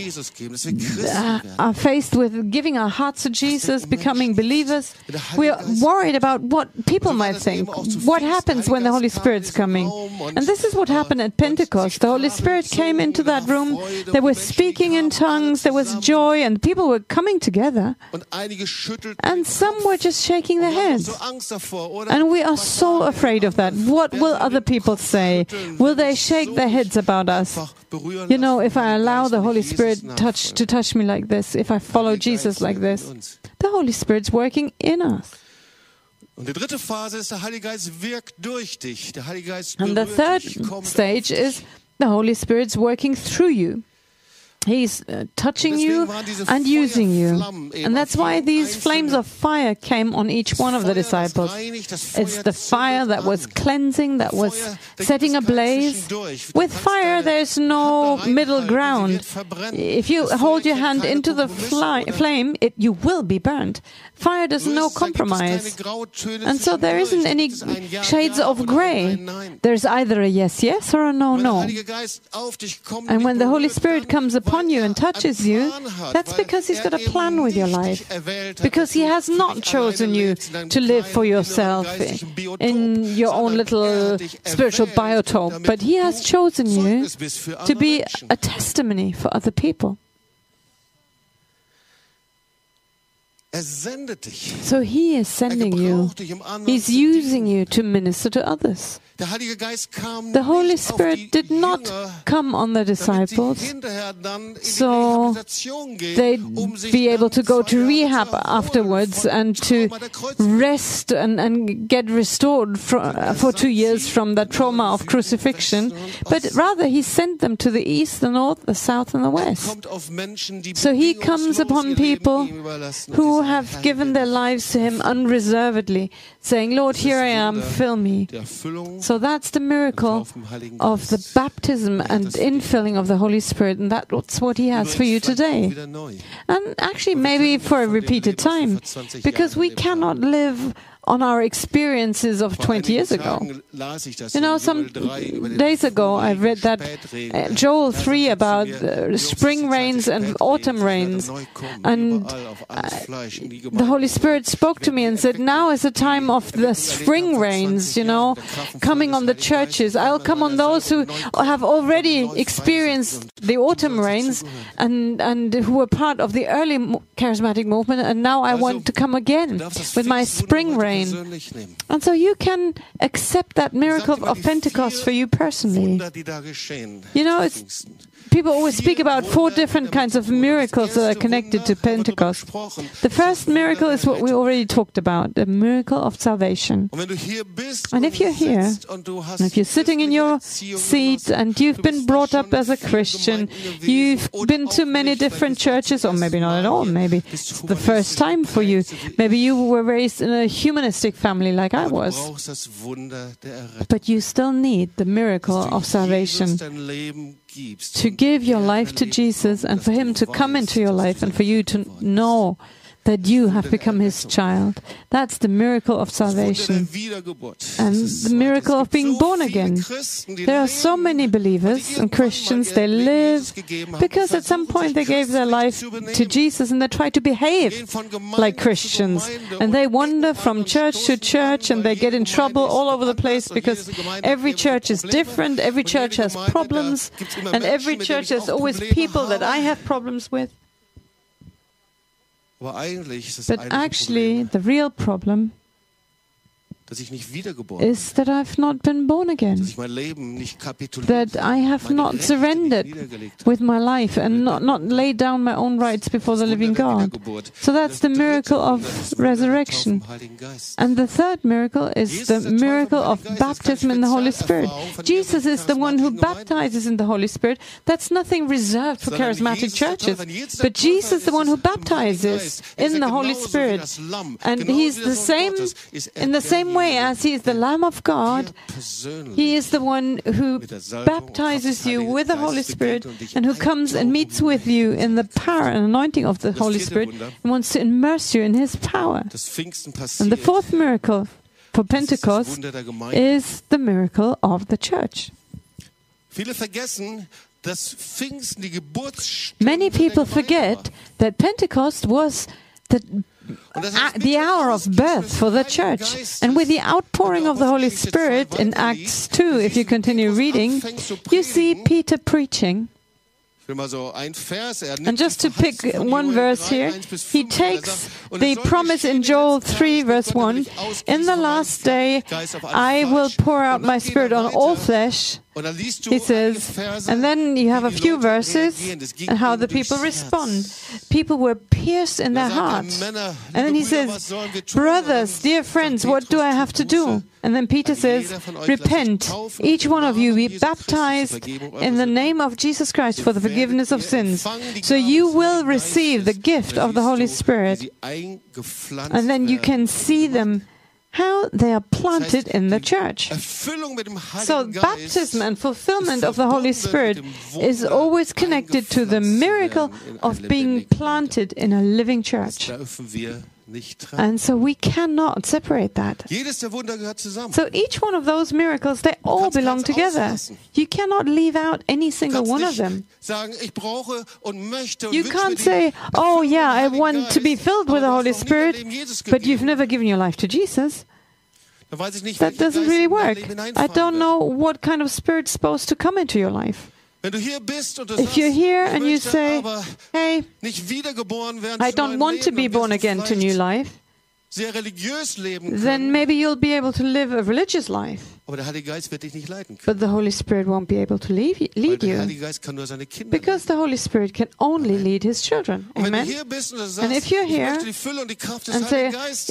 Speaker 2: uh, are faced with giving our hearts to Jesus, becoming believers, we are worried about what people might think. What happens when the Holy Spirit's coming? And this is what happened at Pentecost. The Holy Spirit came into that room. They were speaking in tongues. There was joy, and people were coming together. And some were just shaking their heads. And we are so afraid of that. What will other people say? Will they shake their heads about us? You know, if I allow the Holy Spirit touch to touch me like this, if I follow Jesus like this, the Holy Spirit's working in us. And the third stage is the Holy Spirit's working through you. He's uh, touching you and using you. And that's why these flames of fire came on each one of the disciples. It's the fire that was cleansing, that was setting ablaze. With fire, there's no middle ground. If you hold your hand into the flame, it, you will be burned. Fire does no compromise. And so there isn't any shades of gray. There's either a yes, yes or a no, no. And when the Holy Spirit comes upon you and touches you, that's because He's got a plan with your life. Because He has not chosen you to live for yourself in your own little spiritual biotope, but He has chosen you to be a testimony for other people. So he is sending you. He's using you to minister to others. The Holy Spirit did not come on the disciples. so they'd be able to go to rehab afterwards and to rest and, and get restored for, uh, for two years from the trauma of crucifixion, but rather he sent them to the east, the north, the south, and the west. So he comes upon people who have given their lives to him unreservedly, saying, Lord, here I am, fill me. So that's the miracle of the baptism and infilling of the Holy Spirit, and that's what He has for you today. And actually, maybe for a repeated time, because we cannot live on our experiences of 20 years ago. You know, some days ago I read that uh, Joel 3 about uh, spring rains and autumn rains. And uh, the Holy Spirit spoke to me and said, Now is the time of the spring rains, you know, coming on the churches. I'll come on those who have already experienced the autumn rains and, and who were part of the early charismatic movement. And now I want to come again with my spring rain. And so you can accept that miracle of Pentecost for you personally. You know, it's people always speak about four different kinds of miracles that are connected to Pentecost. The first miracle is what we already talked about the miracle of salvation. And if you're here, and if you're sitting in your seat and you've been brought up as a Christian, you've been to many different churches, or maybe not at all, maybe it's the first time for you. Maybe you were raised in a humanistic family like I was. But you still need the miracle of salvation to give your life to Jesus and for Him to come into your life and for you to know that you have become his child. That's the miracle of salvation and the miracle of being born again. There are so many believers and Christians, they live because at some point they gave their life to Jesus and they try to behave like Christians. And they wander from church to church and they get in trouble all over the place because every church is different, every church has problems, and every church has always people that I have problems with. But actually, the real problem is that I've not been born again, that I have not surrendered with my life and not, not laid down my own rights before the living God. So that's the miracle of resurrection. And the third miracle is the miracle of baptism in the Holy Spirit. Jesus is the one who baptizes in the Holy Spirit. That's nothing reserved for charismatic churches. But Jesus is the one who baptizes in the Holy Spirit. And he's the same in the same way as He is the Lamb of God, He is the one who baptizes you with the Holy Spirit and who comes and meets with you in the power and anointing of the Holy Spirit and wants to immerse you in His power. And the fourth miracle for Pentecost is the miracle of the church. Many people forget that Pentecost was the the hour of birth for the church. And with the outpouring of the Holy Spirit in Acts 2, if you continue reading, you see Peter preaching. And just to pick one verse here, he takes the promise in Joel 3, verse 1 In the last day, I will pour out my spirit on all flesh. He says, and then you have a few verses and how the people respond. People were pierced in their hearts. And then he says, Brothers, dear friends, what do I have to do? And then Peter says, Repent, each one of you be baptized in the name of Jesus Christ for the forgiveness of sins. So you will receive the gift of the Holy Spirit. And then you can see them how they are planted in the church. So, baptism and fulfillment of the Holy Spirit is always connected to the miracle of being planted in a living church. And so we cannot separate that. So each one of those miracles, they all belong together. You cannot leave out any single one of them. You can't say, oh yeah, I want to be filled with the Holy Spirit, but you've never given your life to Jesus. That doesn't really work. I don't know what kind of spirit's supposed to come into your life. If you're here and you say, hey, I don't want to be born again to new life, then maybe you'll be able to live a religious life.
Speaker 1: Aber der Heilige Geist wird dich nicht leiten
Speaker 2: können. But the Holy Spirit won't be able to lead, lead you. Because the Holy Spirit can only lead his children. Amen. And if you're here and say,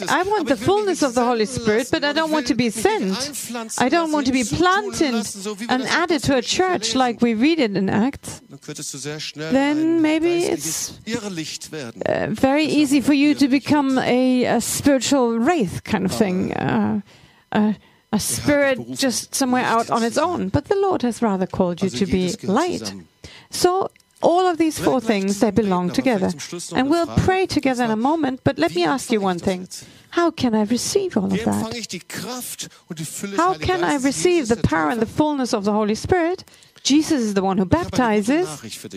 Speaker 2: I want the fullness of the Holy Spirit, but I don't want to be sent. I don't want to be planted and added to a church like we read it in Acts. Then maybe it's uh, very easy for you to become a, a spiritual wraith kind of thing. Uh, uh, a spirit just somewhere out on its own. But the Lord has rather called you to be light. So all of these four things, they belong together. And we'll pray together in a moment, but let me ask you one thing. How can I receive all of that? How can I receive the power and the fullness of the Holy Spirit? Jesus is the one who baptizes,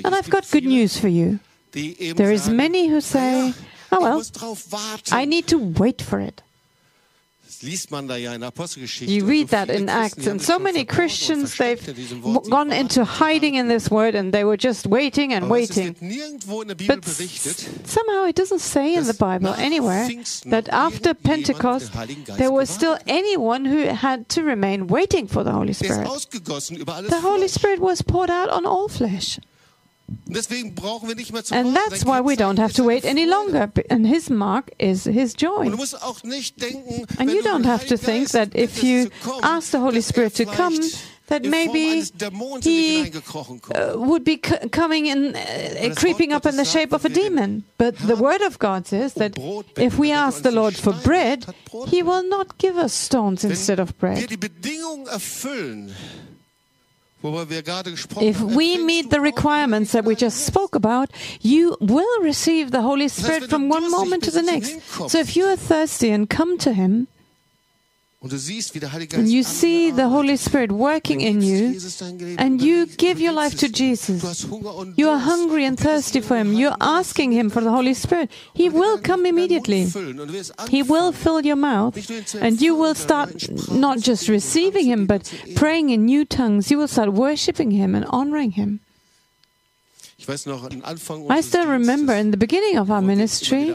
Speaker 2: and I've got good news for you. There is many who say, oh well, I need to wait for it. You read that in Acts, and so many Christians, they've gone into hiding in this word and they were just waiting and waiting. But somehow it doesn't say in the Bible anywhere that after Pentecost there was still anyone who had to remain waiting for the Holy Spirit. The Holy Spirit was poured out on all flesh. And that's why we don't have to wait any longer. And his mark is his joy. And you don't have to think that if you ask the Holy Spirit to come, that maybe he uh, would be coming in, uh, creeping up in the shape of a demon. But the Word of God says that if we ask the Lord for bread, He will not give us stones instead of bread. If we meet the requirements that we just spoke about, you will receive the Holy Spirit from one moment to the next. So if you are thirsty and come to Him, and you see the Holy Spirit working in you, and you give your life to Jesus. You are hungry and thirsty for Him. You're asking Him for the Holy Spirit. He will come immediately. He will fill your mouth, and you will start not just receiving Him, but praying in new tongues. You will start worshiping Him and honoring Him. I still remember in the beginning of our ministry,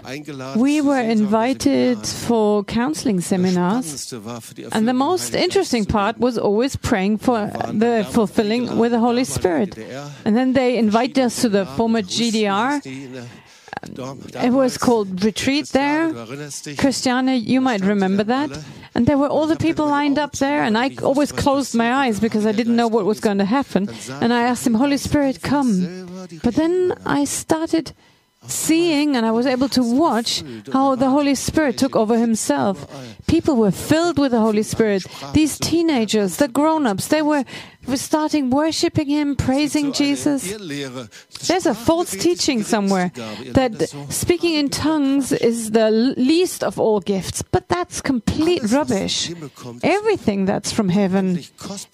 Speaker 2: we were invited for counseling seminars, and the most interesting part was always praying for the fulfilling with the Holy Spirit. And then they invited us to the former GDR it was called Retreat there. Christiane, you might remember that. And there were all the people lined up there, and I always closed my eyes because I didn't know what was going to happen. And I asked him, Holy Spirit, come. But then I started seeing and I was able to watch how the Holy Spirit took over himself. People were filled with the Holy Spirit. These teenagers, the grown ups, they were starting worshiping Him, praising Jesus. There's a false teaching somewhere that speaking in tongues is the least of all gifts, but that's complete rubbish. Everything that's from heaven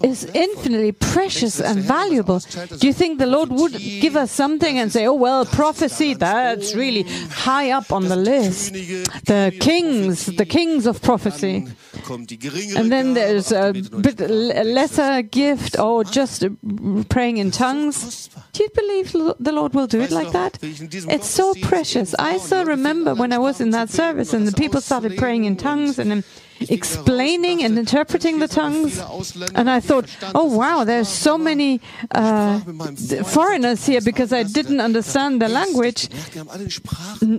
Speaker 2: is infinitely precious and valuable. Do you think the Lord would give us something and say, oh, well, prophecy, that's really high up on the list? The kings, the kings of prophecy. And then there's a bit lesser gift or just uh, praying in tongues. Do you believe the Lord will do it like that? It's so precious. I still remember when I was in that service and the people started praying in tongues and explaining and interpreting the tongues. And I thought, oh wow, there's so many uh, foreigners here because I didn't understand the language.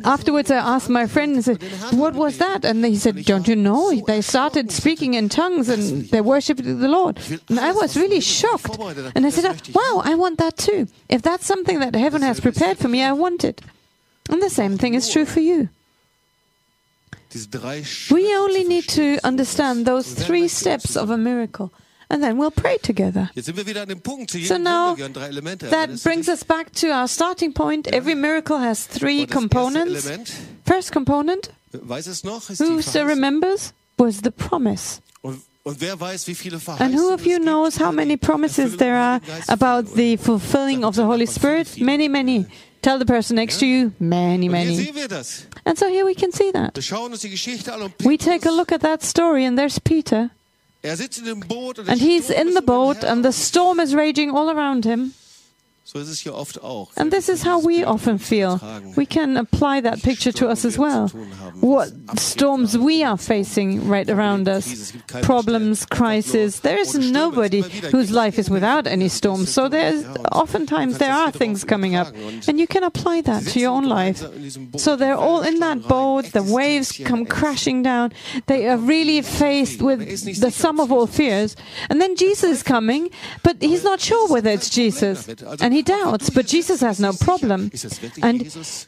Speaker 2: Afterwards, I asked my friend said, what was that? And he said, don't you know? They started speaking in tongues and they worshipped the Lord. And I was really shocked. And I said, wow, I want that too. If that's something that heaven has prepared for me, I want it. And the same thing is true for you. We only need to understand those three steps of a miracle. And then we'll pray together. So now that brings us back to our starting point. Every miracle has three components. First component, who still remembers, was the promise. And who of you knows how many promises there are about the fulfilling of the Holy Spirit? Many, many. Tell the person next to you, many, many. And so here we can see that. We take a look at that story, and there's Peter. Er and he's in the boat, and the storm is raging all around him. And this is how we often feel. We can apply that picture to us as well. What storms we are facing right around us, problems, crises. There is nobody whose life is without any storms. So there's oftentimes there are things coming up, and you can apply that to your own life. So they're all in that boat. The waves come crashing down. They are really faced with the sum of all fears. And then Jesus is coming, but he's not sure whether it's Jesus, and he doubts. But Jesus has no problem. And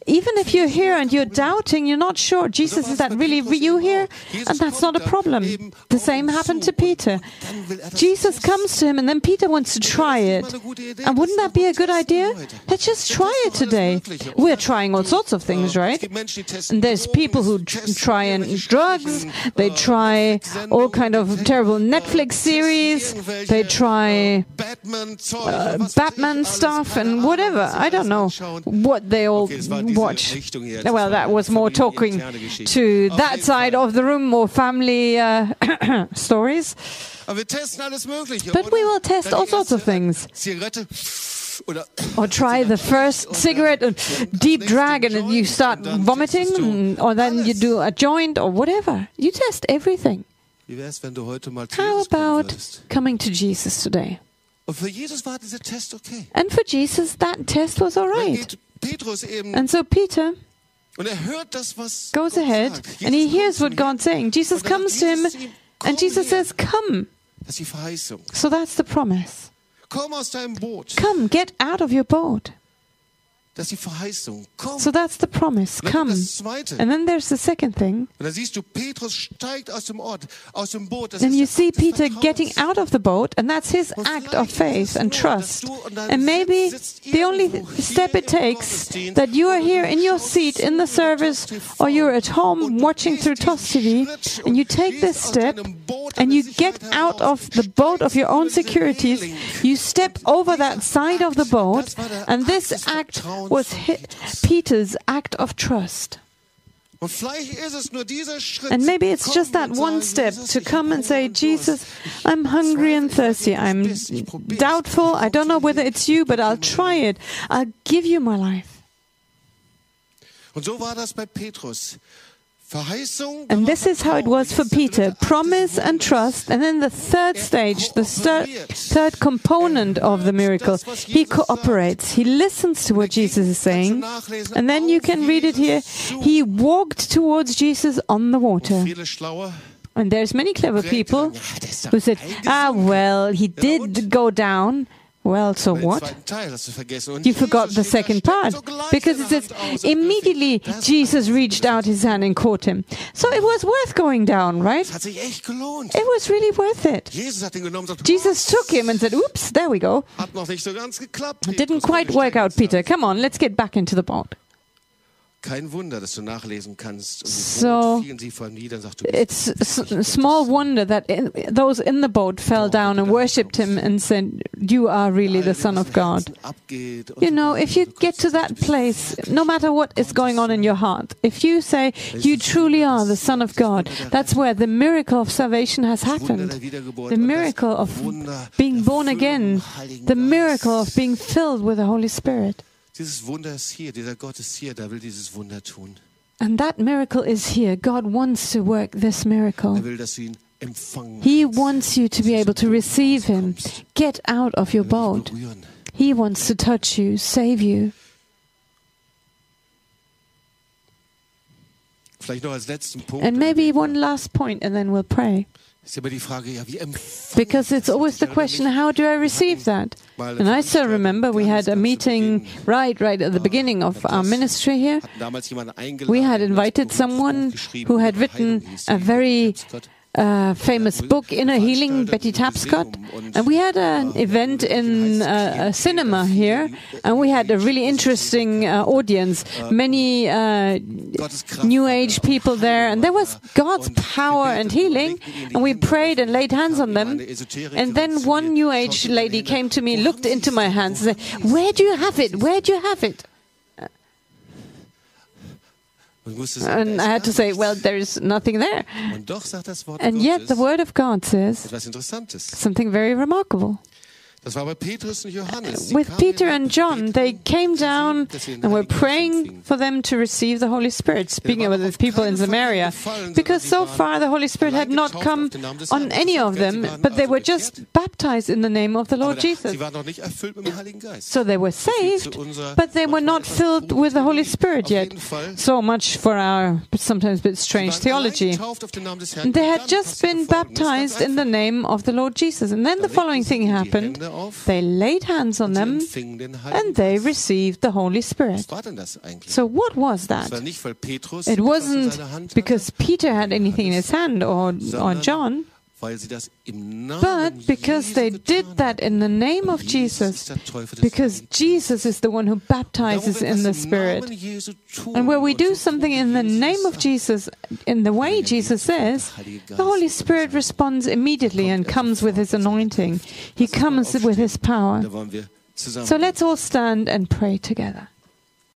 Speaker 2: even if you're here and you're doubting, you're not sure, Jesus, is that really you here? And that's not a problem. The same happened to Peter. Jesus comes to him, and then Peter wants to try it. And wouldn't that be a good idea? Let's just try it today. We're trying all sorts of things, right? And there's people who try and drugs. They try all kind of terrible Netflix series. They try uh, Batman stuff and whatever. I don't know what they all watch. Well, that was more talking to that side of the room, more family uh, stories. But we will test all sorts of things. Or try the first cigarette, a deep drag, and you start vomiting, or then you do a joint, or whatever. You test everything. How about coming to Jesus today? And for Jesus, that test was all right. And so Peter goes ahead and he hears what God's saying. Jesus comes to him and Jesus says, Come. So that's the promise. Come, get out of your boat. So that's the promise. Come. And then there's the second thing. Then you see Peter getting out of the boat, and that's his act of faith and trust. And maybe the only step it takes that you are here in your seat in the service, or you're at home watching through TOS TV, and you take this step and you get out of the boat of your own securities, you step over that side of the boat, and this act was Peter's act of trust. And maybe it's just that one step to come and say, Jesus, I'm hungry and thirsty. I'm doubtful. I don't know whether it's you, but I'll try it. I'll give you my life.
Speaker 1: And so war das bei Petrus.
Speaker 2: And this is how it was for Peter promise and trust. And then the third stage, the third, third component of the miracle, he cooperates. He listens to what Jesus is saying. And then you can read it here. He walked towards Jesus on the water. And there's many clever people who said, ah, well, he did go down. Well, so what? You forgot the second part. Because it says, immediately Jesus reached out his hand and caught him. So it was worth going down, right? It was really worth it. Jesus took him and said, oops, there we go. It didn't quite work out, Peter. Come on, let's get back into the boat.
Speaker 1: Kein Wunder, dass du nachlesen kannst.
Speaker 2: so it's a small wonder that in, those in the boat fell down and worshipped him and said, "You are really the Son of God." You know, if you get to that place, no matter what is going on in your heart, if you say you truly are the Son of God, that's where the miracle of salvation has happened. The miracle of being born again, the miracle of being filled with the Holy Spirit.
Speaker 1: Dieses Wunder ist hier, dieser Gott ist hier, will dieses Wunder tun.
Speaker 2: And that miracle is here. God wants to work this miracle.
Speaker 1: Er will, dass du ihn empfangen
Speaker 2: He wants you to be able to receive Him. Get out of your boat. He wants to touch you, save you.
Speaker 1: Vielleicht noch als letzten Punkt.
Speaker 2: And maybe one last point, and then we'll pray. Because it's always the question, how do I receive that? And I still remember we had a meeting right, right at the beginning of our ministry here. We had invited someone who had written a very uh, famous book, Inner Healing, Betty Tapscott. And we had an event in uh, a cinema here, and we had a really interesting uh, audience. Many uh, New Age people there, and there was God's power and healing. And we prayed and laid hands on them. And then one New Age lady came to me, looked into my hands, and said, Where do you have it? Where do you have it? And I had to say, well, there is nothing there. And yet the Word of God says something very remarkable. With Peter and John, they came down and were praying for them to receive the Holy Spirit, speaking with the people in Samaria, because so far the Holy Spirit had not come on any of them, but they were just baptized in the name of the Lord Jesus. So they were saved, but they were not filled with the Holy Spirit yet. So much for our sometimes a bit strange theology. They had just been baptized in the name of the Lord Jesus. And then the following thing happened they laid hands on them and they received the Holy Spirit. So, what was that? It wasn't because Peter had anything in his hand or, or John. But because they did that in the name of Jesus, because Jesus is the one who baptizes in the Spirit. And where we do something in the name of Jesus, in the way Jesus says, the Holy Spirit responds immediately and comes with his anointing. He comes with his power. So let's all stand and pray together.